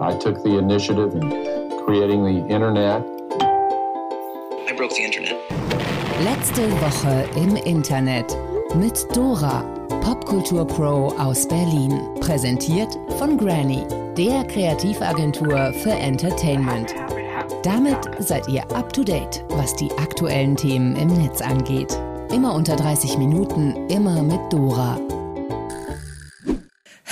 I took the initiative in creating the internet. I broke the internet. Letzte Woche im Internet mit Dora, Popkultur Pro aus Berlin. Präsentiert von Granny, der Kreativagentur für Entertainment. Damit seid ihr up to date, was die aktuellen Themen im Netz angeht. Immer unter 30 Minuten, immer mit Dora.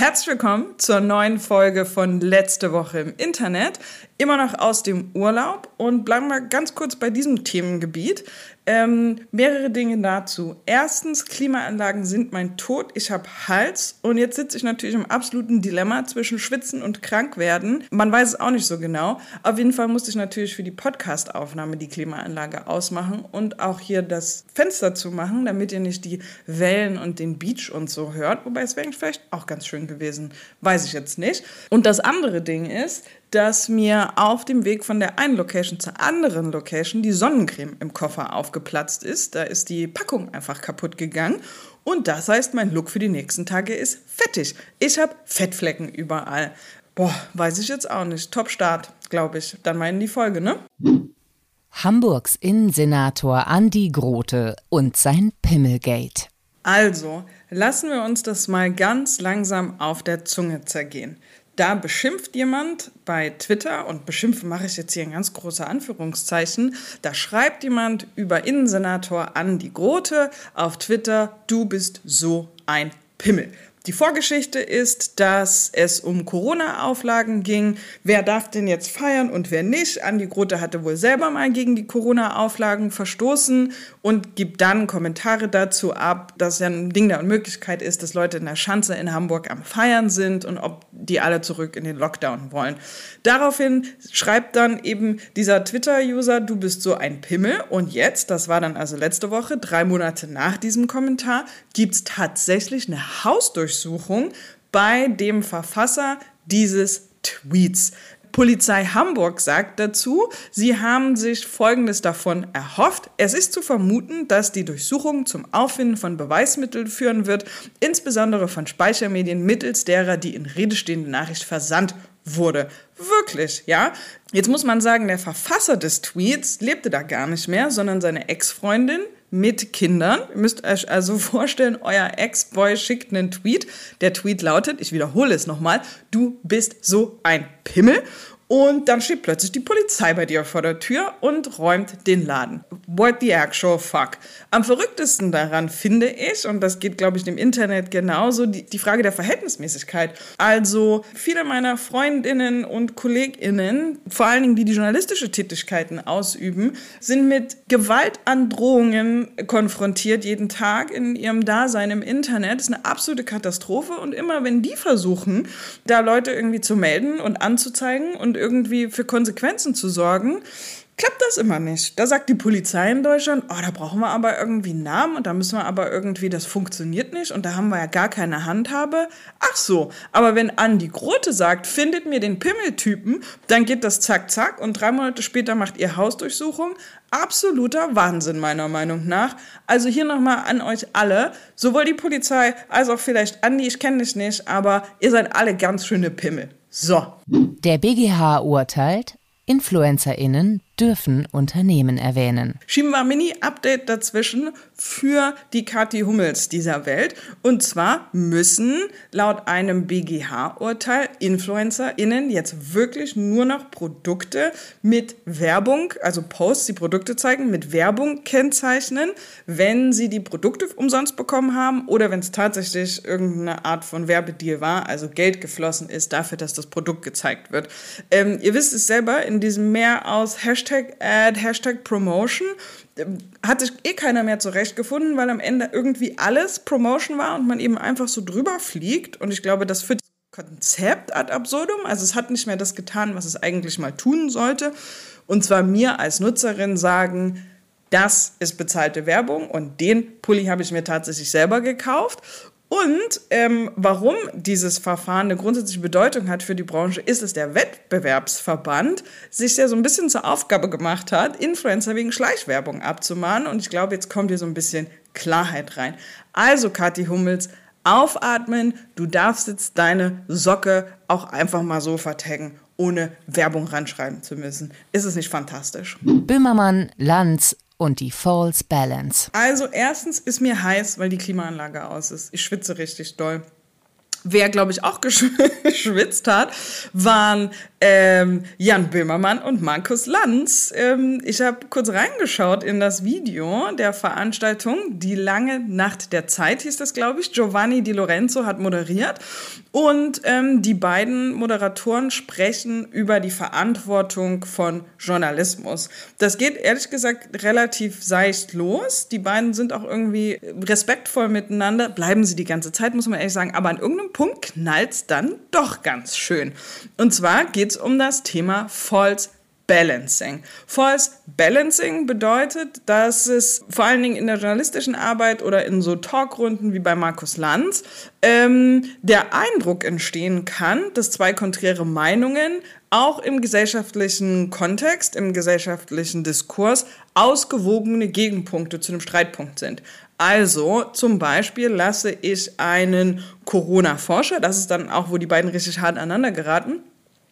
Herzlich willkommen zur neuen Folge von Letzte Woche im Internet. Immer noch aus dem Urlaub und bleiben wir ganz kurz bei diesem Themengebiet. Ähm, mehrere Dinge dazu. Erstens, Klimaanlagen sind mein Tod. Ich habe Hals und jetzt sitze ich natürlich im absoluten Dilemma zwischen Schwitzen und Krankwerden. Man weiß es auch nicht so genau. Auf jeden Fall musste ich natürlich für die Podcast-Aufnahme die Klimaanlage ausmachen und auch hier das Fenster zu machen, damit ihr nicht die Wellen und den Beach und so hört. Wobei es wäre vielleicht auch ganz schön gewesen. Weiß ich jetzt nicht. Und das andere Ding ist, dass mir auf dem Weg von der einen Location zur anderen Location die Sonnencreme im Koffer aufgeplatzt ist. Da ist die Packung einfach kaputt gegangen. Und das heißt, mein Look für die nächsten Tage ist fettig. Ich habe Fettflecken überall. Boah, weiß ich jetzt auch nicht. Top Start, glaube ich. Dann mal in die Folge, ne? Hamburgs Innensenator Andi Grote und sein Pimmelgate. Also, lassen wir uns das mal ganz langsam auf der Zunge zergehen da beschimpft jemand bei Twitter, und beschimpfen mache ich jetzt hier in ganz große Anführungszeichen, da schreibt jemand über Innensenator Andi Grote auf Twitter, du bist so ein Pimmel. Die Vorgeschichte ist, dass es um Corona-Auflagen ging. Wer darf denn jetzt feiern und wer nicht? Andi Grote hatte wohl selber mal gegen die Corona-Auflagen verstoßen und gibt dann Kommentare dazu ab, dass ja ein Ding der Unmöglichkeit ist, dass Leute in der Schanze in Hamburg am Feiern sind und ob die alle zurück in den Lockdown wollen. Daraufhin schreibt dann eben dieser Twitter-User, du bist so ein Pimmel. Und jetzt, das war dann also letzte Woche, drei Monate nach diesem Kommentar, gibt es tatsächlich eine Hausdurchsuchung Durchsuchung bei dem Verfasser dieses Tweets. Polizei Hamburg sagt dazu, sie haben sich Folgendes davon erhofft. Es ist zu vermuten, dass die Durchsuchung zum Auffinden von Beweismitteln führen wird, insbesondere von Speichermedien mittels derer die in Rede stehende Nachricht versandt wurde. Wirklich, ja? Jetzt muss man sagen, der Verfasser des Tweets lebte da gar nicht mehr, sondern seine Ex-Freundin mit Kindern. Ihr müsst euch also vorstellen, euer Ex-Boy schickt einen Tweet. Der Tweet lautet, ich wiederhole es nochmal, du bist so ein Pimmel. Und dann steht plötzlich die Polizei bei dir vor der Tür und räumt den Laden. What the actual fuck? Am verrücktesten daran finde ich, und das geht, glaube ich, dem Internet genauso, die, die Frage der Verhältnismäßigkeit. Also viele meiner Freundinnen und KollegInnen, vor allen Dingen die, die journalistische Tätigkeiten ausüben, sind mit Gewaltandrohungen konfrontiert jeden Tag in ihrem Dasein im Internet. Das ist eine absolute Katastrophe. Und immer wenn die versuchen, da Leute irgendwie zu melden und anzuzeigen und irgendwie für Konsequenzen zu sorgen, klappt das immer nicht. Da sagt die Polizei in Deutschland, oh, da brauchen wir aber irgendwie einen Namen und da müssen wir aber irgendwie, das funktioniert nicht und da haben wir ja gar keine Handhabe. Ach so, aber wenn Andi Grote sagt, findet mir den Pimmeltypen, dann geht das zack, zack und drei Monate später macht ihr Hausdurchsuchung. Absoluter Wahnsinn meiner Meinung nach. Also hier nochmal an euch alle, sowohl die Polizei als auch vielleicht Andi, ich kenne dich nicht, aber ihr seid alle ganz schöne Pimmel. So. Der BGH urteilt, InfluencerInnen dürfen Unternehmen erwähnen. Schieben wir Mini-Update dazwischen für die Kathi Hummels dieser Welt. Und zwar müssen laut einem BGH-Urteil InfluencerInnen jetzt wirklich nur noch Produkte mit Werbung, also Posts, die Produkte zeigen, mit Werbung kennzeichnen, wenn sie die Produkte umsonst bekommen haben oder wenn es tatsächlich irgendeine Art von Werbedeal war, also Geld geflossen ist dafür, dass das Produkt gezeigt wird. Ähm, ihr wisst es selber, in diesem Meer aus Hashtag Ad, Hashtag Promotion hat sich eh keiner mehr zurechtgefunden, weil am Ende irgendwie alles Promotion war und man eben einfach so drüber fliegt. Und ich glaube, das führt das Konzept ad absurdum. Also es hat nicht mehr das getan, was es eigentlich mal tun sollte. Und zwar mir als Nutzerin sagen, das ist bezahlte Werbung und den Pulli habe ich mir tatsächlich selber gekauft. Und ähm, warum dieses Verfahren eine grundsätzliche Bedeutung hat für die Branche, ist, dass der Wettbewerbsverband sich ja so ein bisschen zur Aufgabe gemacht hat, Influencer wegen Schleichwerbung abzumahnen. Und ich glaube, jetzt kommt hier so ein bisschen Klarheit rein. Also, Kathi Hummels, aufatmen, du darfst jetzt deine Socke auch einfach mal so vertaggen ohne Werbung ranschreiben zu müssen. Ist es nicht fantastisch? Böhmermann, Lanz und die False Balance. Also erstens ist mir heiß, weil die Klimaanlage aus ist. Ich schwitze richtig doll. Wer, glaube ich, auch geschwitzt hat, waren ähm, Jan Böhmermann und Markus Lanz. Ähm, ich habe kurz reingeschaut in das Video der Veranstaltung. Die lange Nacht der Zeit hieß das, glaube ich. Giovanni Di Lorenzo hat moderiert. Und ähm, die beiden Moderatoren sprechen über die Verantwortung von Journalismus. Das geht ehrlich gesagt relativ seicht los. Die beiden sind auch irgendwie respektvoll miteinander. Bleiben sie die ganze Zeit, muss man ehrlich sagen. Aber an irgendeinem Punkt knallt es dann doch ganz schön. Und zwar geht es um das Thema False Balancing. False Balancing bedeutet, dass es vor allen Dingen in der journalistischen Arbeit oder in so Talkrunden wie bei Markus Lanz ähm, der Eindruck entstehen kann, dass zwei konträre Meinungen auch im gesellschaftlichen Kontext, im gesellschaftlichen Diskurs ausgewogene Gegenpunkte zu einem Streitpunkt sind. Also zum Beispiel lasse ich einen Corona-Forscher, das ist dann auch, wo die beiden richtig hart aneinander geraten,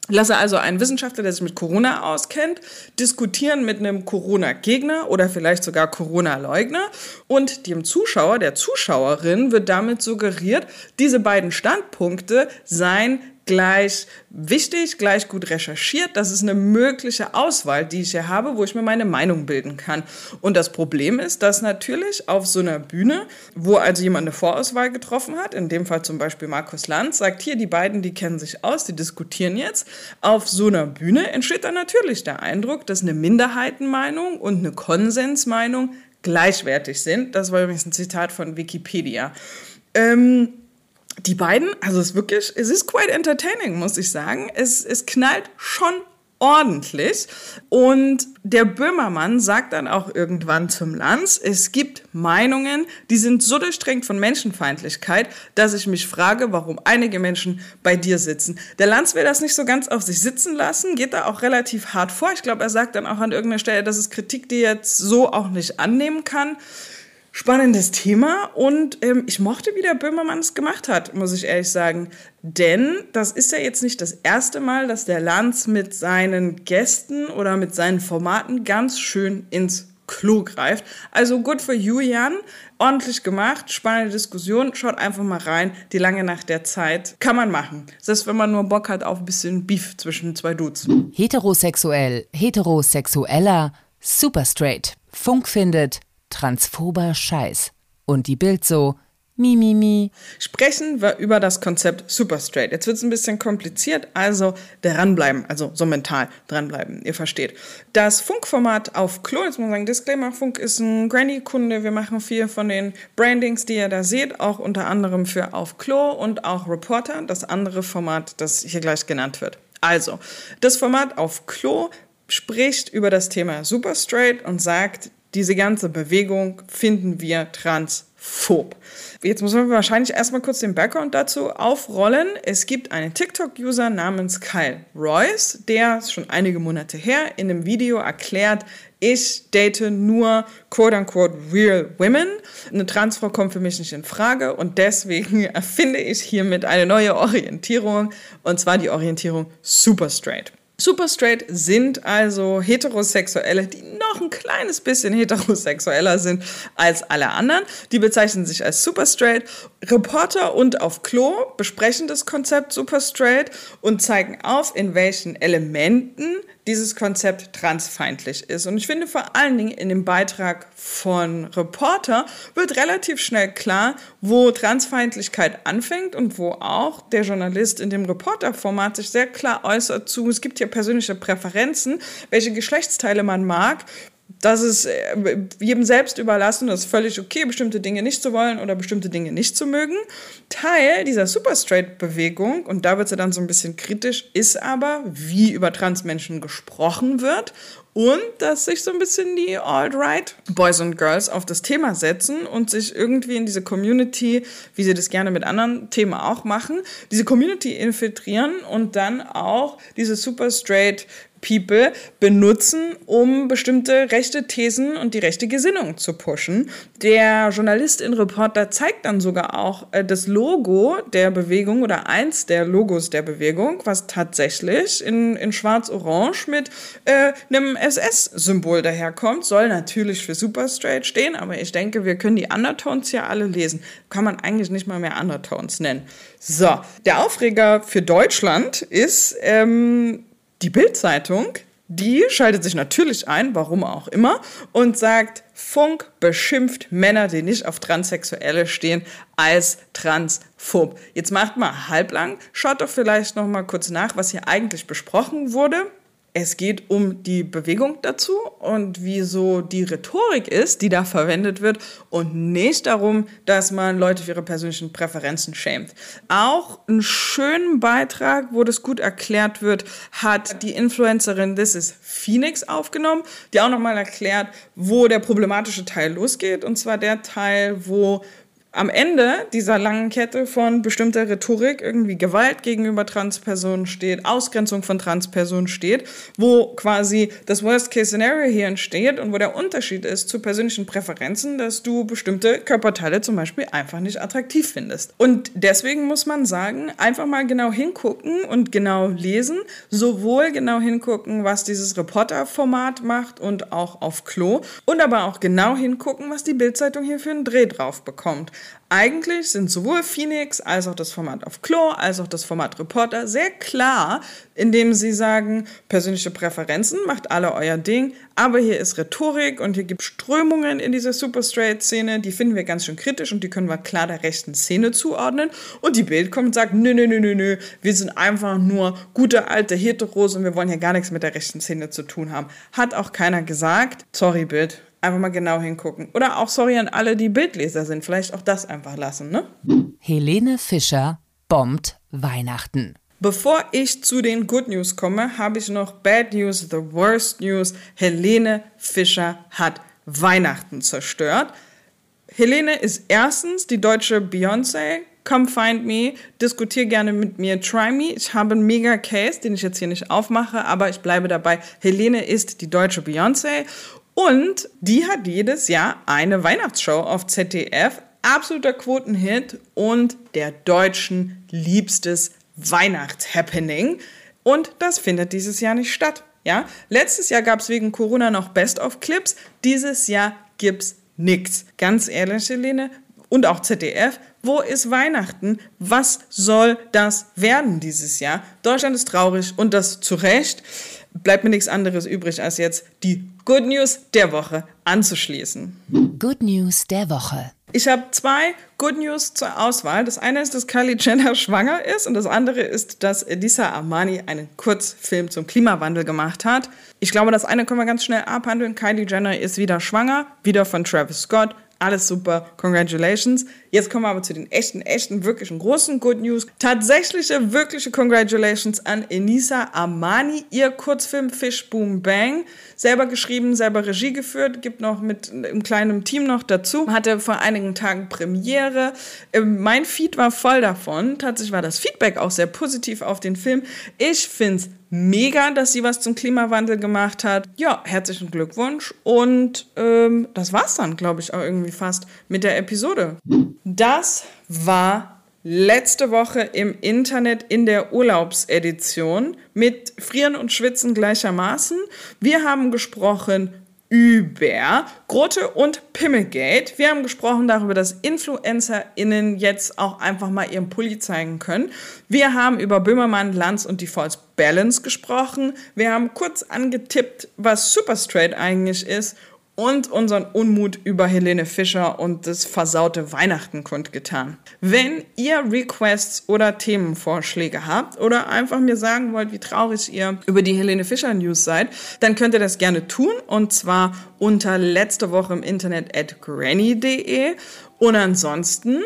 lasse also einen Wissenschaftler, der sich mit Corona auskennt, diskutieren mit einem Corona-Gegner oder vielleicht sogar Corona-Leugner und dem Zuschauer, der Zuschauerin wird damit suggeriert, diese beiden Standpunkte seien gleich wichtig, gleich gut recherchiert. Das ist eine mögliche Auswahl, die ich hier habe, wo ich mir meine Meinung bilden kann. Und das Problem ist, dass natürlich auf so einer Bühne, wo also jemand eine Vorauswahl getroffen hat, in dem Fall zum Beispiel Markus Lanz, sagt hier, die beiden, die kennen sich aus, die diskutieren jetzt. Auf so einer Bühne entsteht dann natürlich der Eindruck, dass eine Minderheitenmeinung und eine Konsensmeinung gleichwertig sind. Das war übrigens ein Zitat von Wikipedia. Ähm, die beiden, also es ist wirklich, es ist quite entertaining, muss ich sagen. Es, es knallt schon ordentlich. Und der Böhmermann sagt dann auch irgendwann zum Lanz, es gibt Meinungen, die sind so durchdrängt von Menschenfeindlichkeit, dass ich mich frage, warum einige Menschen bei dir sitzen. Der Lanz will das nicht so ganz auf sich sitzen lassen, geht da auch relativ hart vor. Ich glaube, er sagt dann auch an irgendeiner Stelle, dass es Kritik, die er jetzt so auch nicht annehmen kann spannendes Thema und ähm, ich mochte, wie der Böhmermann es gemacht hat, muss ich ehrlich sagen. Denn das ist ja jetzt nicht das erste Mal, dass der Lanz mit seinen Gästen oder mit seinen Formaten ganz schön ins Klo greift. Also gut für Julian, ordentlich gemacht, spannende Diskussion, schaut einfach mal rein. Die lange Nacht der Zeit kann man machen. Selbst wenn man nur Bock hat auf ein bisschen Beef zwischen zwei Dudes. Heterosexuell, heterosexueller, super straight. Funk findet, transphober Scheiß. Und die Bild so, Mi, mi, mi. Sprechen wir über das Konzept Super Straight. Jetzt wird es ein bisschen kompliziert, also dranbleiben, also so mental dranbleiben, ihr versteht. Das Funkformat auf Klo, jetzt muss man sagen, Disclaimer, Funk ist ein Granny-Kunde. Wir machen viel von den Brandings, die ihr da seht, auch unter anderem für Auf Klo und auch Reporter, das andere Format, das hier gleich genannt wird. Also, das Format auf Klo spricht über das Thema Super Straight und sagt, diese ganze Bewegung finden wir transphob. Jetzt muss man wahrscheinlich erstmal kurz den Background dazu aufrollen. Es gibt einen TikTok-User namens Kyle Royce, der schon einige Monate her in einem Video erklärt, ich date nur quote-unquote real women. Eine Transfrau kommt für mich nicht in Frage und deswegen erfinde ich hiermit eine neue Orientierung und zwar die Orientierung super straight. Super straight sind also Heterosexuelle, die noch ein kleines bisschen heterosexueller sind als alle anderen. Die bezeichnen sich als super straight. Reporter und auf Klo besprechen das Konzept super straight und zeigen auf, in welchen Elementen dieses Konzept transfeindlich ist. Und ich finde vor allen Dingen in dem Beitrag von Reporter wird relativ schnell klar, wo Transfeindlichkeit anfängt und wo auch der Journalist in dem Reporterformat sich sehr klar äußert zu, es gibt hier persönliche Präferenzen, welche Geschlechtsteile man mag, das ist äh, jedem selbst überlassen, das ist völlig okay, bestimmte Dinge nicht zu wollen oder bestimmte Dinge nicht zu mögen. Teil dieser Super Straight-Bewegung, und da wird sie dann so ein bisschen kritisch, ist aber, wie über Transmenschen gesprochen wird und dass sich so ein bisschen die Alt-Right Boys und Girls auf das Thema setzen und sich irgendwie in diese Community, wie sie das gerne mit anderen Themen auch machen, diese Community infiltrieren und dann auch diese super straight People benutzen, um bestimmte rechte Thesen und die rechte Gesinnung zu pushen. Der Journalist in Reporter zeigt dann sogar auch äh, das Logo der Bewegung oder eins der Logos der Bewegung, was tatsächlich in, in schwarz-orange mit äh, einem SS-Symbol daherkommt. Soll natürlich für Super Straight stehen, aber ich denke, wir können die Undertones ja alle lesen. Kann man eigentlich nicht mal mehr Undertones nennen. So, der Aufreger für Deutschland ist ähm, die Bild-Zeitung. Die schaltet sich natürlich ein, warum auch immer, und sagt, Funk beschimpft Männer, die nicht auf Transsexuelle stehen, als transphob. Jetzt macht mal halblang, schaut doch vielleicht noch mal kurz nach, was hier eigentlich besprochen wurde. Es geht um die Bewegung dazu und wie so die Rhetorik ist, die da verwendet wird und nicht darum, dass man Leute für ihre persönlichen Präferenzen schämt. Auch einen schönen Beitrag, wo das gut erklärt wird, hat die Influencerin This is Phoenix aufgenommen, die auch nochmal erklärt, wo der problematische Teil losgeht und zwar der Teil, wo am Ende dieser langen Kette von bestimmter Rhetorik irgendwie Gewalt gegenüber Transpersonen steht, Ausgrenzung von Transpersonen steht, wo quasi das Worst-Case-Scenario hier entsteht und wo der Unterschied ist zu persönlichen Präferenzen, dass du bestimmte Körperteile zum Beispiel einfach nicht attraktiv findest. Und deswegen muss man sagen, einfach mal genau hingucken und genau lesen, sowohl genau hingucken, was dieses Reporter-Format macht und auch auf Klo und aber auch genau hingucken, was die Bildzeitung hier für einen Dreh drauf bekommt. Eigentlich sind sowohl Phoenix als auch das Format auf Klo als auch das Format Reporter sehr klar, indem sie sagen, persönliche Präferenzen macht alle euer Ding, aber hier ist Rhetorik und hier gibt Strömungen in dieser Super Straight Szene, die finden wir ganz schön kritisch und die können wir klar der rechten Szene zuordnen und die Bild kommt und sagt, nö, nö, nö, nö, nö, wir sind einfach nur gute alte Heteros und wir wollen hier gar nichts mit der rechten Szene zu tun haben. Hat auch keiner gesagt. Sorry, Bild einfach mal genau hingucken. Oder auch sorry an alle, die Bildleser sind, vielleicht auch das einfach lassen, ne? Helene Fischer bombt Weihnachten. Bevor ich zu den Good News komme, habe ich noch Bad News, the worst news. Helene Fischer hat Weihnachten zerstört. Helene ist erstens die deutsche Beyoncé. Come find me, diskutier gerne mit mir, try me. Ich habe einen mega Case, den ich jetzt hier nicht aufmache, aber ich bleibe dabei. Helene ist die deutsche Beyoncé und die hat jedes Jahr eine Weihnachtsshow auf ZDF. Absoluter Quotenhit und der Deutschen liebstes Weihnachtshappening. Und das findet dieses Jahr nicht statt. Ja? Letztes Jahr gab es wegen Corona noch Best-of-Clips. Dieses Jahr gibt's nichts. Ganz ehrlich, Helene, und auch ZDF, wo ist Weihnachten? Was soll das werden dieses Jahr? Deutschland ist traurig und das zu Recht. Bleibt mir nichts anderes übrig, als jetzt die Good News der Woche anzuschließen. Good News der Woche. Ich habe zwei Good News zur Auswahl. Das eine ist, dass Kylie Jenner schwanger ist und das andere ist, dass Elisa Armani einen Kurzfilm zum Klimawandel gemacht hat. Ich glaube, das eine können wir ganz schnell abhandeln. Kylie Jenner ist wieder schwanger, wieder von Travis Scott. Alles super, congratulations. Jetzt kommen wir aber zu den echten, echten, wirklichen großen Good News. Tatsächliche, wirkliche Congratulations an Enisa Armani. Ihr Kurzfilm Fish Boom Bang. Selber geschrieben, selber Regie geführt, gibt noch mit einem kleinen Team noch dazu. Hatte vor einigen Tagen Premiere. Ähm, mein Feed war voll davon. Tatsächlich war das Feedback auch sehr positiv auf den Film. Ich finde es mega, dass sie was zum Klimawandel gemacht hat. Ja, herzlichen Glückwunsch. Und ähm, das war's dann, glaube ich, auch irgendwie fast mit der Episode. Das war letzte Woche im Internet in der Urlaubsedition mit Frieren und Schwitzen gleichermaßen. Wir haben gesprochen über Grote und Pimmelgate. Wir haben gesprochen darüber, dass InfluencerInnen jetzt auch einfach mal ihren Pulli zeigen können. Wir haben über Böhmermann, Lanz und die False Balance gesprochen. Wir haben kurz angetippt, was Super Straight eigentlich ist und unseren Unmut über Helene Fischer und das versaute Weihnachten kundgetan. Wenn ihr Requests oder Themenvorschläge habt oder einfach mir sagen wollt, wie traurig ihr über die Helene Fischer News seid, dann könnt ihr das gerne tun und zwar unter letzte Woche im Internet at granny.de und ansonsten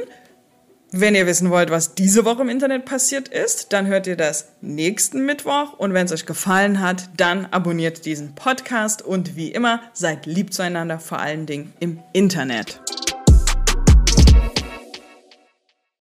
wenn ihr wissen wollt, was diese Woche im Internet passiert ist, dann hört ihr das nächsten Mittwoch. Und wenn es euch gefallen hat, dann abonniert diesen Podcast. Und wie immer, seid lieb zueinander, vor allen Dingen im Internet.